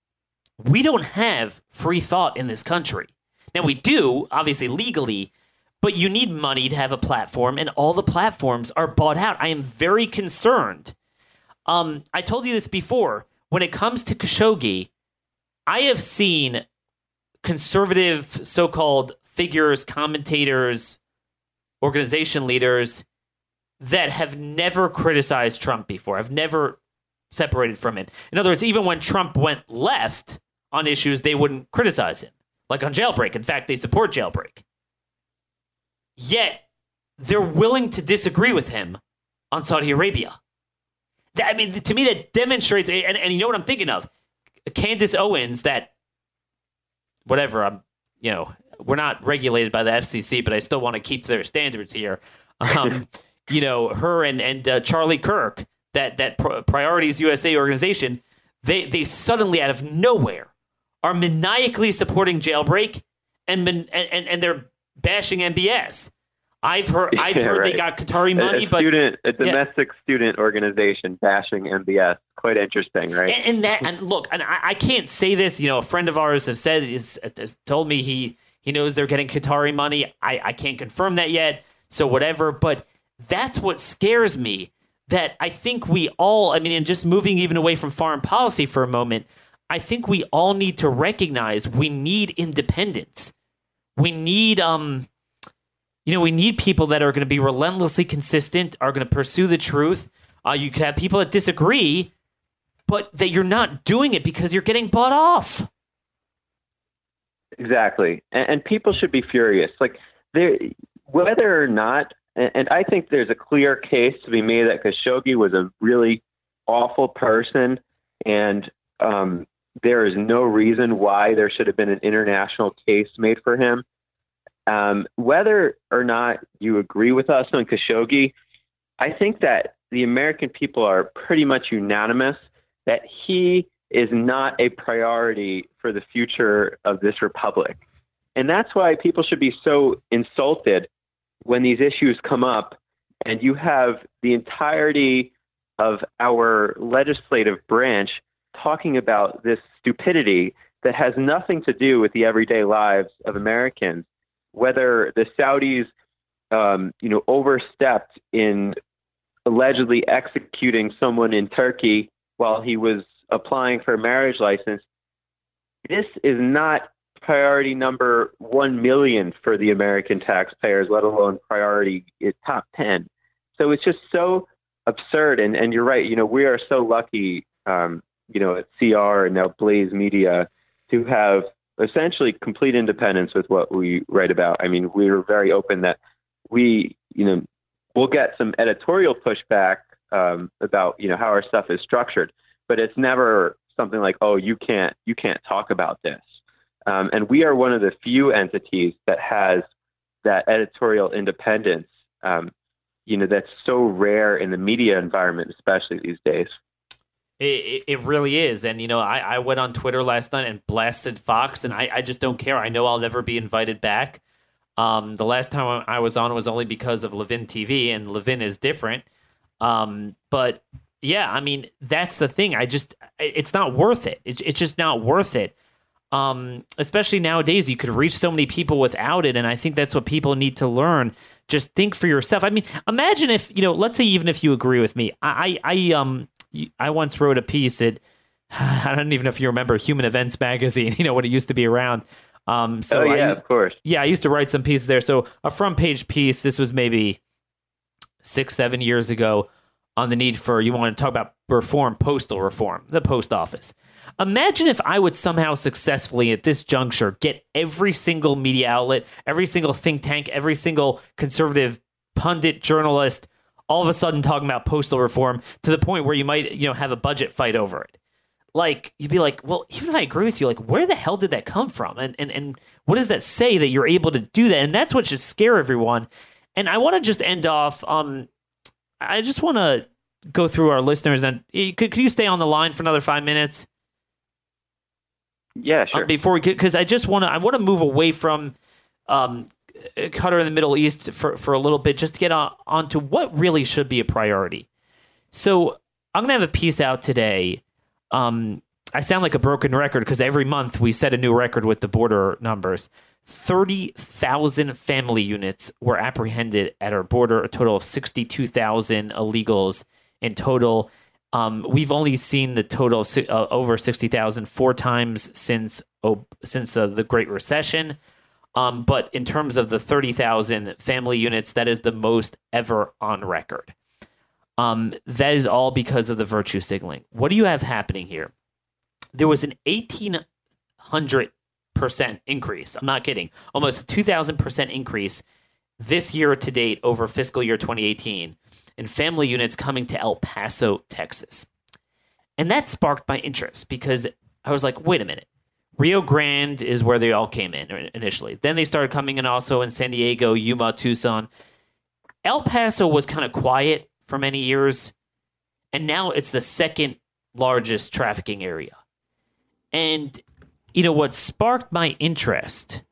we don't have free thought in this country. Now we do, obviously legally, but you need money to have a platform, and all the platforms are bought out. I am very concerned. Um, I told you this before. When it comes to Khashoggi, I have seen conservative so called figures, commentators, organization leaders that have never criticized Trump before, have never separated from him. In other words, even when Trump went left on issues, they wouldn't criticize him, like on jailbreak. In fact, they support jailbreak. Yet, they're willing to disagree with him on Saudi Arabia. That, I mean, to me, that demonstrates, and, and you know what I'm thinking of? Candace Owens, that whatever, I'm, you know, we're not regulated by the FCC, but I still want to keep their standards here. Um, you know, her and and uh, Charlie Kirk, that that Priorities USA organization, they they suddenly out of nowhere are maniacally supporting jailbreak and and and, they're bashing MBS. I've heard I've yeah, heard right. they got Qatari money, a, a but student, a domestic yeah. student organization bashing MBS. Quite interesting, right? And, and that and look, and I, I, can't say this. You know, a friend of ours has said is has told me he he knows they're getting Qatari money. I I can't confirm that yet. So whatever, but that's what scares me. That I think we all. I mean, and just moving even away from foreign policy for a moment, I think we all need to recognize we need independence. We need um you know, we need people that are going to be relentlessly consistent, are going to pursue the truth. Uh, you could have people that disagree, but that you're not doing it because you're getting bought off. Exactly, and, and people should be furious. Like whether or not, and, and I think there's a clear case to be made that Khashoggi was a really awful person, and um, there is no reason why there should have been an international case made for him. Um, whether or not you agree with us on Khashoggi, I think that the American people are pretty much unanimous that he is not a priority for the future of this republic. And that's why people should be so insulted when these issues come up and you have the entirety of our legislative branch talking about this stupidity that has nothing to do with the everyday lives of Americans whether the Saudis, um, you know, overstepped in allegedly executing someone in Turkey while he was applying for a marriage license. This is not priority number 1 million for the American taxpayers, let alone priority top 10. So it's just so absurd. And, and you're right. You know, we are so lucky, um, you know, at CR and now Blaze Media to have essentially complete independence with what we write about. I mean, we are very open that we, you know, we'll get some editorial pushback um, about, you know, how our stuff is structured, but it's never something like, oh, you can't, you can't talk about this. Um, and we are one of the few entities that has that editorial independence, um, you know, that's so rare in the media environment, especially these days. It, it really is. And, you know, I, I went on Twitter last night and blasted Fox, and I, I just don't care. I know I'll never be invited back. Um, the last time I was on was only because of Levin TV, and Levin is different. Um, but yeah, I mean, that's the thing. I just, it's not worth it. It's, it's just not worth it. Um, especially nowadays, you could reach so many people without it. And I think that's what people need to learn. Just think for yourself. I mean, imagine if, you know, let's say even if you agree with me, I, I, um, I once wrote a piece at I don't even know if you remember Human Events magazine. You know when it used to be around. Um, so oh yeah, I, of course. Yeah, I used to write some pieces there. So a front page piece. This was maybe six, seven years ago. on the need for you want to talk about reform, postal reform, the post office. Imagine if I would somehow successfully at this juncture get every single media outlet, every single think tank, every single conservative pundit, journalist, all of a sudden talking about postal reform to the point where you might, you know, have a budget fight over it. Like you'd be like, well, even if I agree with you, like where the hell did that come from? And and and what does that say that you're able to do that? And that's what should scare everyone. And I want to just end off. Um, I just want to go through our listeners and eh, could, could you stay on the line for another five minutes? Yeah, sure. Um, before we could because I just want to I want to move away from um, Qatar in the Middle East for for a little bit just to get on onto what really should be a priority. So I'm gonna have a piece out today. Um, I sound like a broken record because every month we set a new record with the border numbers. 30,000 family units were apprehended at our border, a total of 62,000 illegals in total. Um, we've only seen the total of, uh, over 60,000 four times since since uh, the Great Recession. Um, but in terms of the 30,000 family units, that is the most ever on record. Um, that is all because of the virtue signaling. What do you have happening here? There was an 1,800 percent increase. I'm not kidding. Almost a 2,000 percent increase this year to date over fiscal year 2018 in family units coming to El Paso, Texas. And that sparked my interest because I was like, wait a minute. Rio Grande is where they all came in initially. Then they started coming in also in San Diego, Yuma, Tucson. El Paso was kind of quiet for many years, and now it's the second largest trafficking area. And you know what sparked my interest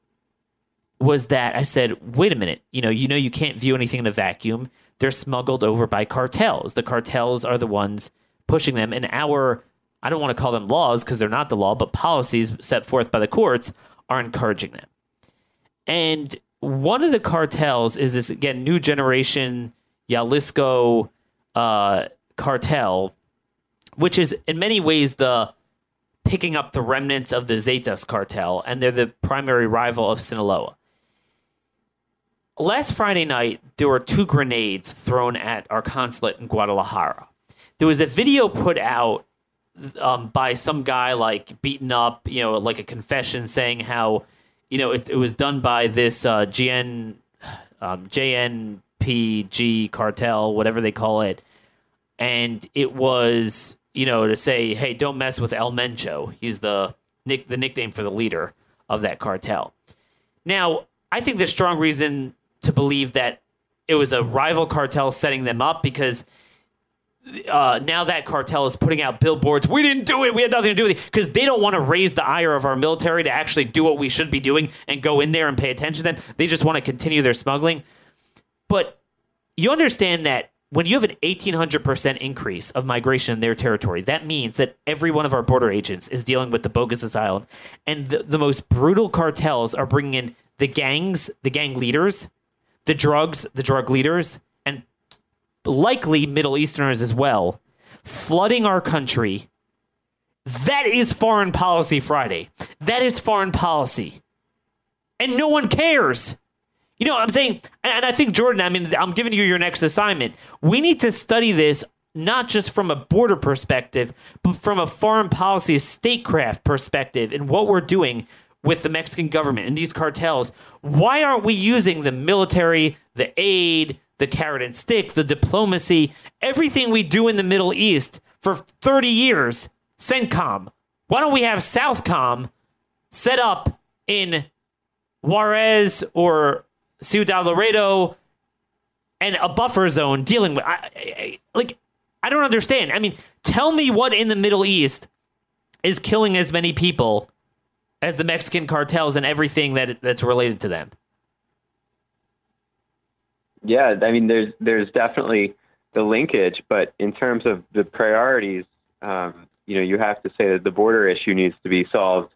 was that I said, "Wait a minute, you know, you know you can't view anything in a vacuum. They're smuggled over by cartels. The cartels are the ones pushing them and our I don't want to call them laws because they're not the law, but policies set forth by the courts are encouraging them. And one of the cartels is this again new generation Jalisco uh, cartel, which is in many ways the picking up the remnants of the Zetas cartel, and they're the primary rival of Sinaloa. Last Friday night, there were two grenades thrown at our consulate in Guadalajara. There was a video put out um, by some guy like beaten up, you know, like a confession saying how, you know, it, it was done by this uh, GN, um, JNPG cartel, whatever they call it, and it was, you know, to say, hey, don't mess with El Mencho. He's the nick the nickname for the leader of that cartel. Now, I think there's strong reason to believe that it was a rival cartel setting them up because uh, now that cartel is putting out billboards. We didn't do it. We had nothing to do with it because they don't want to raise the ire of our military to actually do what we should be doing and go in there and pay attention to them. They just want to continue their smuggling. But you understand that when you have an 1800% increase of migration in their territory, that means that every one of our border agents is dealing with the bogus asylum. And the, the most brutal cartels are bringing in the gangs, the gang leaders, the drugs, the drug leaders, likely Middle Easterners as well, flooding our country. That is foreign policy Friday. That is foreign policy. And no one cares. You know, what I'm saying, and I think, Jordan, I mean, I'm giving you your next assignment. We need to study this not just from a border perspective, but from a foreign policy, statecraft perspective, and what we're doing with the Mexican government and these cartels. Why aren't we using the military, the aid, the carrot and stick, the diplomacy, everything we do in the Middle East for 30 years, CENTCOM. Why don't we have Southcom set up in Juarez or Ciudad Laredo and a buffer zone dealing with I, I, like I don't understand. I mean, tell me what in the Middle East is killing as many people as the Mexican cartels and everything that that's related to them. Yeah, I mean, there's there's definitely the linkage, but in terms of the priorities, um, you know, you have to say that the border issue needs to be solved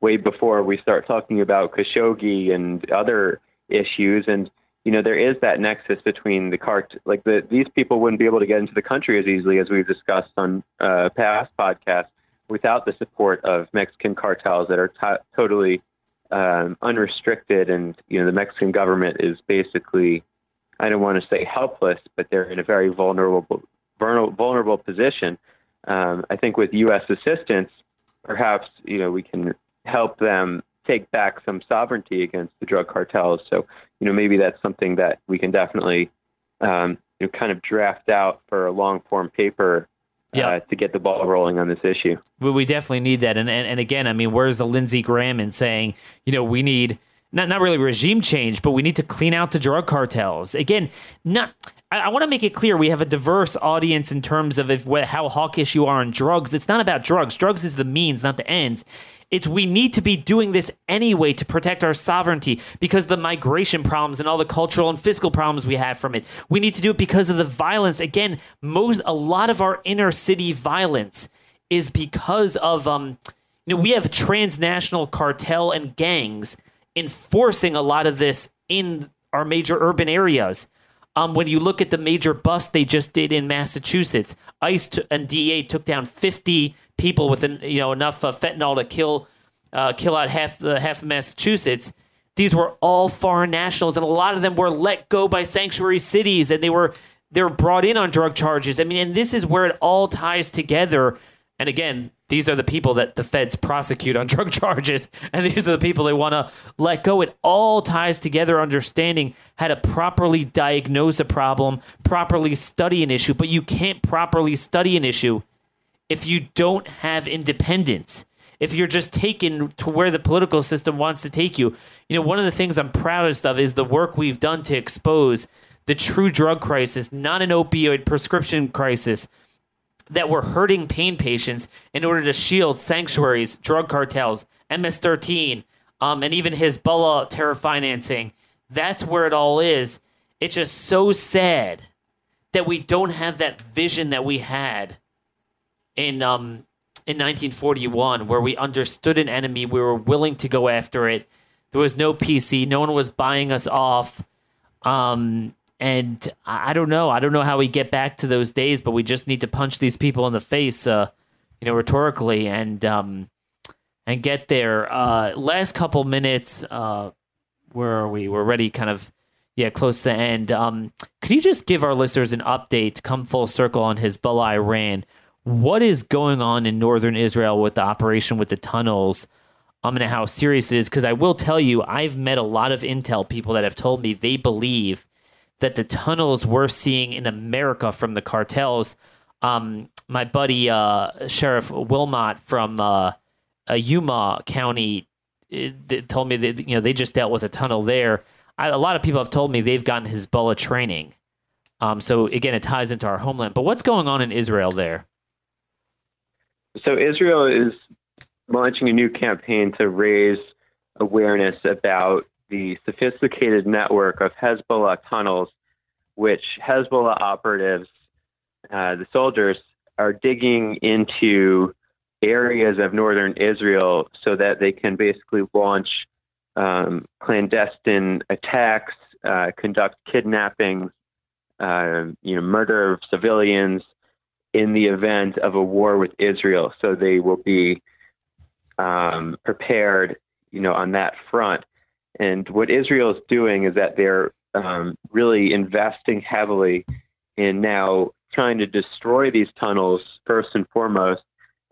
way before we start talking about Khashoggi and other issues. And you know, there is that nexus between the cart, like the these people wouldn't be able to get into the country as easily as we've discussed on uh, past podcasts without the support of Mexican cartels that are t- totally um, unrestricted, and you know, the Mexican government is basically I don't want to say helpless, but they're in a very vulnerable vulnerable position. Um, I think with U.S. assistance, perhaps you know we can help them take back some sovereignty against the drug cartels. So you know maybe that's something that we can definitely um, you know, kind of draft out for a long form paper uh, to get the ball rolling on this issue. We definitely need that. And, and and again, I mean, where's the Lindsey Graham in saying, you know, we need not not really regime change, but we need to clean out the drug cartels. Again, not. I, want to make it clear we have a diverse audience in terms of if, how hawkish you are on drugs. It's not about drugs. Drugs is the means, not the ends. It's we need to be doing this anyway to protect our sovereignty because the migration problems and all the cultural and fiscal problems we have from it. We need to do it because of the violence. Again, most a lot of our inner city violence is because of um you know we have transnational cartel and gangs enforcing a lot of this in our major urban areas. Um, when you look at the major bust they just did in Massachusetts, ICE t- and DEA took down 50 people with an, you know enough uh, fentanyl to kill uh, kill out half the half of Massachusetts. These were all foreign nationals, and a lot of them were let go by sanctuary cities, and they were they were brought in on drug charges. I mean, and this is where it all ties together. And again, these are the people that the feds prosecute on drug charges, and these are the people they want to let go. It all ties together, understanding how to properly diagnose a problem, properly study an issue, but you can't properly study an issue if you don't have independence. If you're just taken to where the political system wants to take you. You know, one of the things I'm proudest of is the work we've done to expose the true drug crisis, not an opioid prescription crisis, that were hurting pain patients in order to shield sanctuaries, drug cartels, MS-13, um, and even Hezbollah terror financing. That's where it all is. It's just so sad that we don't have that vision that we had in um, in 1941, where we understood an enemy, we were willing to go after it. There was no PC, no one was buying us off. Um, and I don't know. I don't know how we get back to those days, but we just need to punch these people in the face, uh, you know, rhetorically, and um, and get there. Uh, last couple minutes. Uh, where are we? We're ready, kind of, yeah, close to the end. Um, could you just give our listeners an update, come full circle on his Hezbollah Iran? What is going on in northern Israel with the operation with the tunnels? Um, and how serious it is? Because I will tell you, I've met a lot of intel people that have told me they believe that the tunnels we're seeing in America from the cartels. Um, my buddy uh, Sheriff Wilmot from uh, uh, Yuma County it, told me that you know they just dealt with a tunnel there. I, a lot of people have told me they've gotten Hezbollah training. Um, so again, it ties into our homeland. But what's going on in Israel there? So Israel is launching a new campaign to raise awareness about the sophisticated network of Hezbollah tunnels, which Hezbollah operatives, uh, the soldiers, are digging into areas of northern Israel so that they can basically launch um, clandestine attacks, uh, conduct kidnappings, uh, you know, murder of civilians in the event of a war with Israel. So they will be um, prepared, you know, on that front. And what Israel is doing is that they're um, really investing heavily in now trying to destroy these tunnels first and foremost,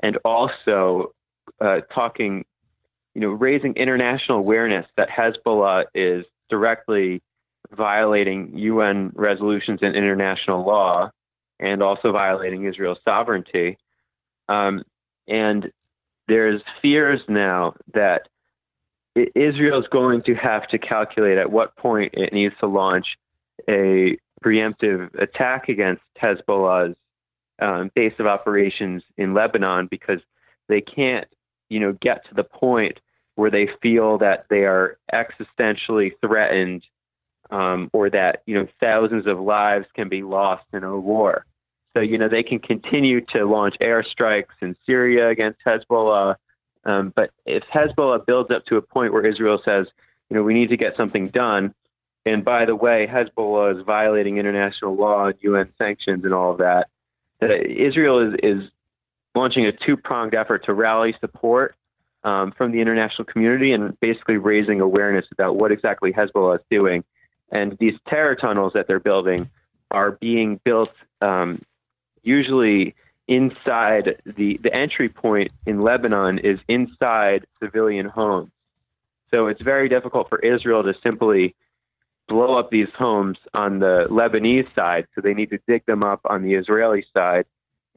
and also uh, talking, you know, raising international awareness that Hezbollah is directly violating UN resolutions and international law, and also violating Israel's sovereignty. Um, and there's fears now that Israel is going to have to calculate at what point it needs to launch a preemptive attack against Hezbollah's um, base of operations in Lebanon because they can't, you know, get to the point where they feel that they are existentially threatened um, or that you know thousands of lives can be lost in a war. So you know they can continue to launch airstrikes in Syria against Hezbollah um, but if Hezbollah builds up to a point where Israel says, you know, we need to get something done, and by the way, Hezbollah is violating international law and UN sanctions and all of that, that Israel is, is launching a two pronged effort to rally support um, from the international community and basically raising awareness about what exactly Hezbollah is doing. And these terror tunnels that they're building are being built um, usually inside the the entry point in Lebanon is inside civilian homes. So it's very difficult for Israel to simply blow up these homes on the Lebanese side. So they need to dig them up on the Israeli side,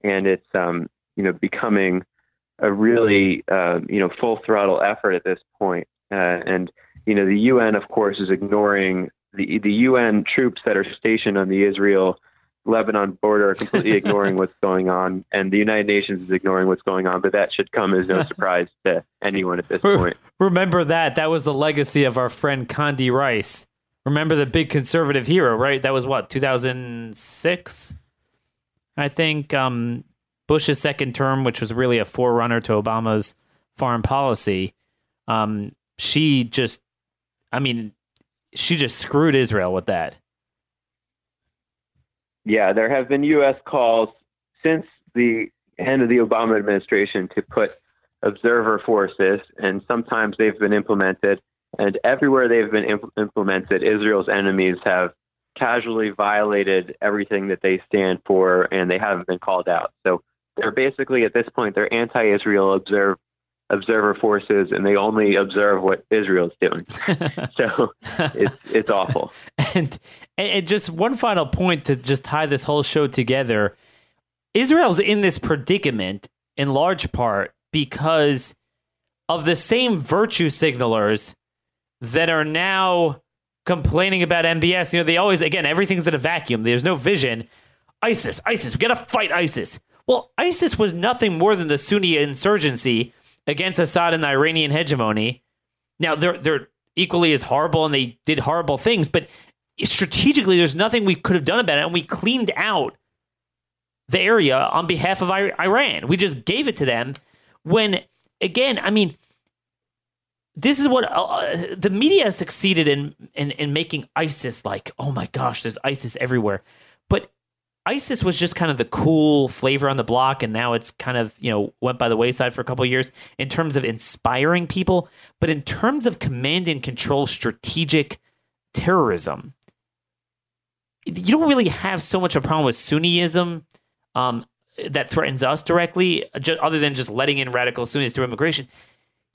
and it's um, you know becoming a really uh, you know full throttle effort at this point. Uh, and you know the UN, of course, is ignoring the the UN troops that are stationed on the Israel Lebanon border are completely ignoring what's going on, and the United Nations is ignoring what's going on. But that should come as no surprise to anyone at this point. Remember that that was the legacy of our friend Condi Rice. Remember the big conservative hero, right? That was what 2006, I think. Um, Bush's second term, which was really a forerunner to Obama's foreign policy. Um, she just, I mean, she just screwed Israel with that. Yeah, there have been U.S. calls since the end of the Obama administration to put observer forces, and sometimes they've been implemented. And everywhere they've been imp- implemented, Israel's enemies have casually violated everything that they stand for, and they haven't been called out. So they're basically at this point they're anti-Israel observe observer forces, and they only observe what Israel's doing. so it's it's awful. And and just one final point to just tie this whole show together: Israel's in this predicament in large part because of the same virtue signalers that are now complaining about MBS. You know, they always again everything's in a vacuum. There's no vision. ISIS, ISIS, we gotta fight ISIS. Well, ISIS was nothing more than the Sunni insurgency against Assad and the Iranian hegemony. Now they're they're equally as horrible and they did horrible things, but strategically there's nothing we could have done about it and we cleaned out the area on behalf of Iran. We just gave it to them when again, I mean this is what uh, the media succeeded in, in in making ISIS like, oh my gosh, there's ISIS everywhere. But ISIS was just kind of the cool flavor on the block, and now it's kind of you know went by the wayside for a couple years in terms of inspiring people, but in terms of command and control strategic terrorism, you don't really have so much of a problem with Sunniism um, that threatens us directly, just, other than just letting in radical Sunnis through immigration.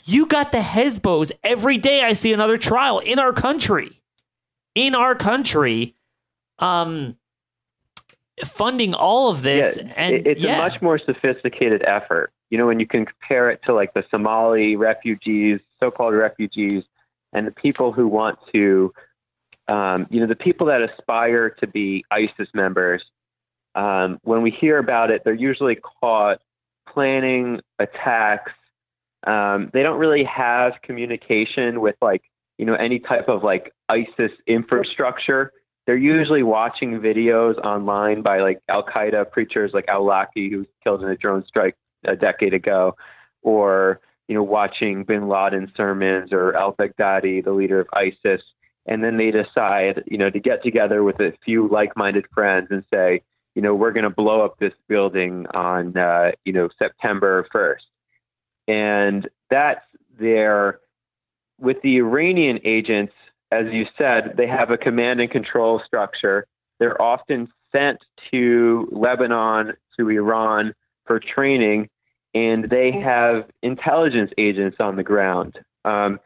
You got the Hezbollah every day. I see another trial in our country, in our country. Um, funding all of this. Yeah, and it's yeah. a much more sophisticated effort. You know, when you can compare it to like the Somali refugees, so-called refugees, and the people who want to, um, you know, the people that aspire to be ISIS members. Um, when we hear about it, they're usually caught planning attacks. Um, they don't really have communication with like you know any type of like ISIS infrastructure they're usually watching videos online by like Al Qaeda preachers like Al Awlaki, who was killed in a drone strike a decade ago, or you know watching Bin Laden sermons or Al Baghdadi, the leader of ISIS, and then they decide you know to get together with a few like-minded friends and say you know we're going to blow up this building on uh, you know September 1st, and that's their with the Iranian agents as you said, they have a command and control structure. They're often sent to Lebanon, to Iran for training, and they have intelligence agents on the ground. Um,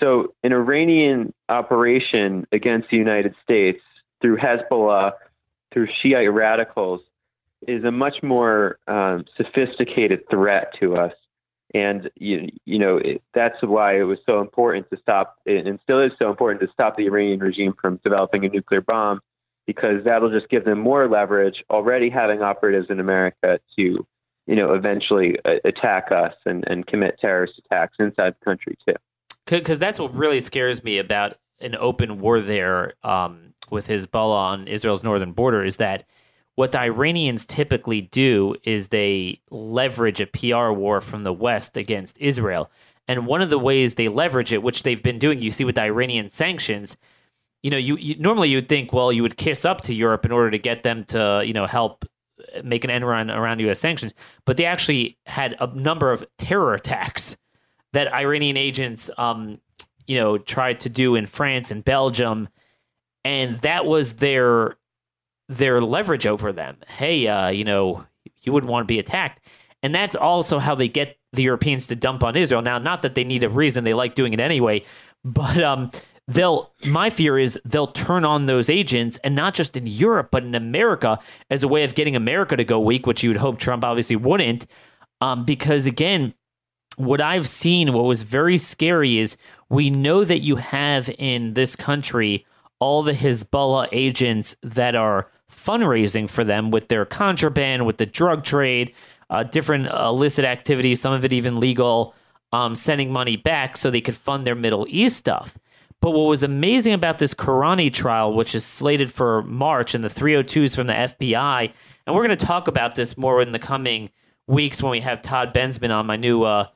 so, an Iranian operation against the United States through Hezbollah, through Shiite radicals, is a much more um, sophisticated threat to us and you, you know it, that's why it was so important to stop and still is so important to stop the Iranian regime from developing a nuclear bomb because that'll just give them more leverage already having operatives in America to you know eventually uh, attack us and, and commit terrorist attacks inside the country too. Because that's what really scares me about an open war there um, with Hezbollah on Israel's northern border is that what the Iranians typically do is they leverage a PR war from the West against Israel. And one of the ways they leverage it, which they've been doing, you see with the Iranian sanctions, you know, you, you normally you would think, well, you would kiss up to Europe in order to get them to, you know, help make an end run around U.S. sanctions. But they actually had a number of terror attacks that Iranian agents, um, you know, tried to do in France and Belgium, and that was their their leverage over them. Hey, uh, you know, you wouldn't want to be attacked. And that's also how they get the Europeans to dump on Israel. Now, not that they need a reason, they like doing it anyway, but um, they'll my fear is they'll turn on those agents and not just in Europe but in America as a way of getting America to go weak, which you would hope Trump obviously wouldn't. Um, because again, what I've seen, what was very scary is we know that you have in this country all the Hezbollah agents that are fundraising for them with their contraband, with the drug trade, uh, different illicit activities, some of it even legal, um, sending money back so they could fund their Middle East stuff. But what was amazing about this Kourani trial, which is slated for March, and the 302s from the FBI, and we're going to talk about this more in the coming weeks when we have Todd Bensman on, my new uh,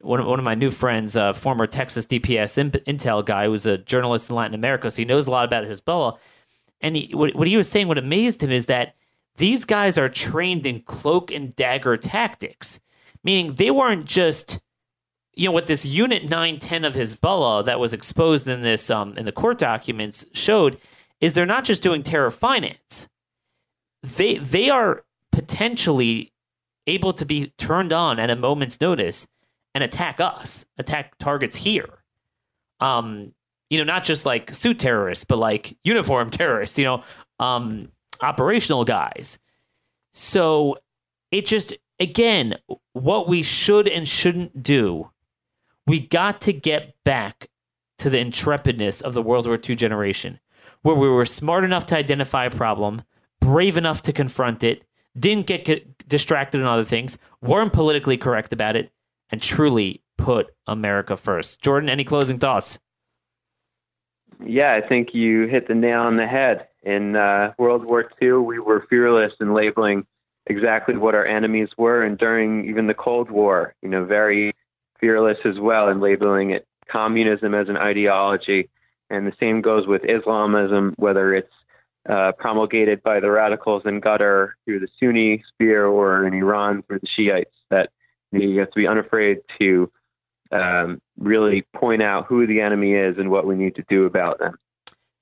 one, one of my new friends, uh, former Texas DPS Intel guy, who's a journalist in Latin America, so he knows a lot about Hezbollah. And he, what, what he was saying, what amazed him is that these guys are trained in cloak and dagger tactics, meaning they weren't just, you know, what this Unit 910 of Hezbollah that was exposed in this um, in the court documents showed is they're not just doing terror finance. They they are potentially able to be turned on at a moment's notice and attack us, attack targets here. Um, you know, not just like suit terrorists, but like uniform terrorists, you know, um, operational guys. So it just, again, what we should and shouldn't do, we got to get back to the intrepidness of the World War II generation, where we were smart enough to identify a problem, brave enough to confront it, didn't get distracted on other things, weren't politically correct about it, and truly put America first. Jordan, any closing thoughts? Yeah, I think you hit the nail on the head. In uh, World War II, we were fearless in labeling exactly what our enemies were, and during even the Cold War, you know, very fearless as well in labeling it communism as an ideology. And the same goes with Islamism, whether it's uh, promulgated by the radicals in Qatar through the Sunni sphere or in Iran through the Shiites. That you have to be unafraid to um, really point out who the enemy is and what we need to do about them.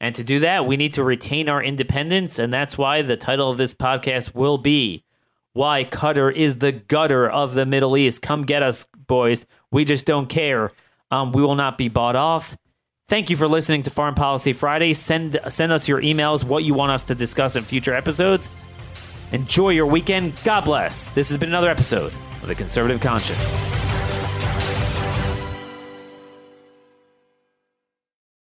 And to do that, we need to retain our independence. And that's why the title of this podcast will be Why Qatar is the Gutter of the Middle East. Come get us, boys. We just don't care. Um, we will not be bought off. Thank you for listening to Foreign Policy Friday. Send send us your emails, what you want us to discuss in future episodes. Enjoy your weekend. God bless. This has been another episode of The Conservative Conscience.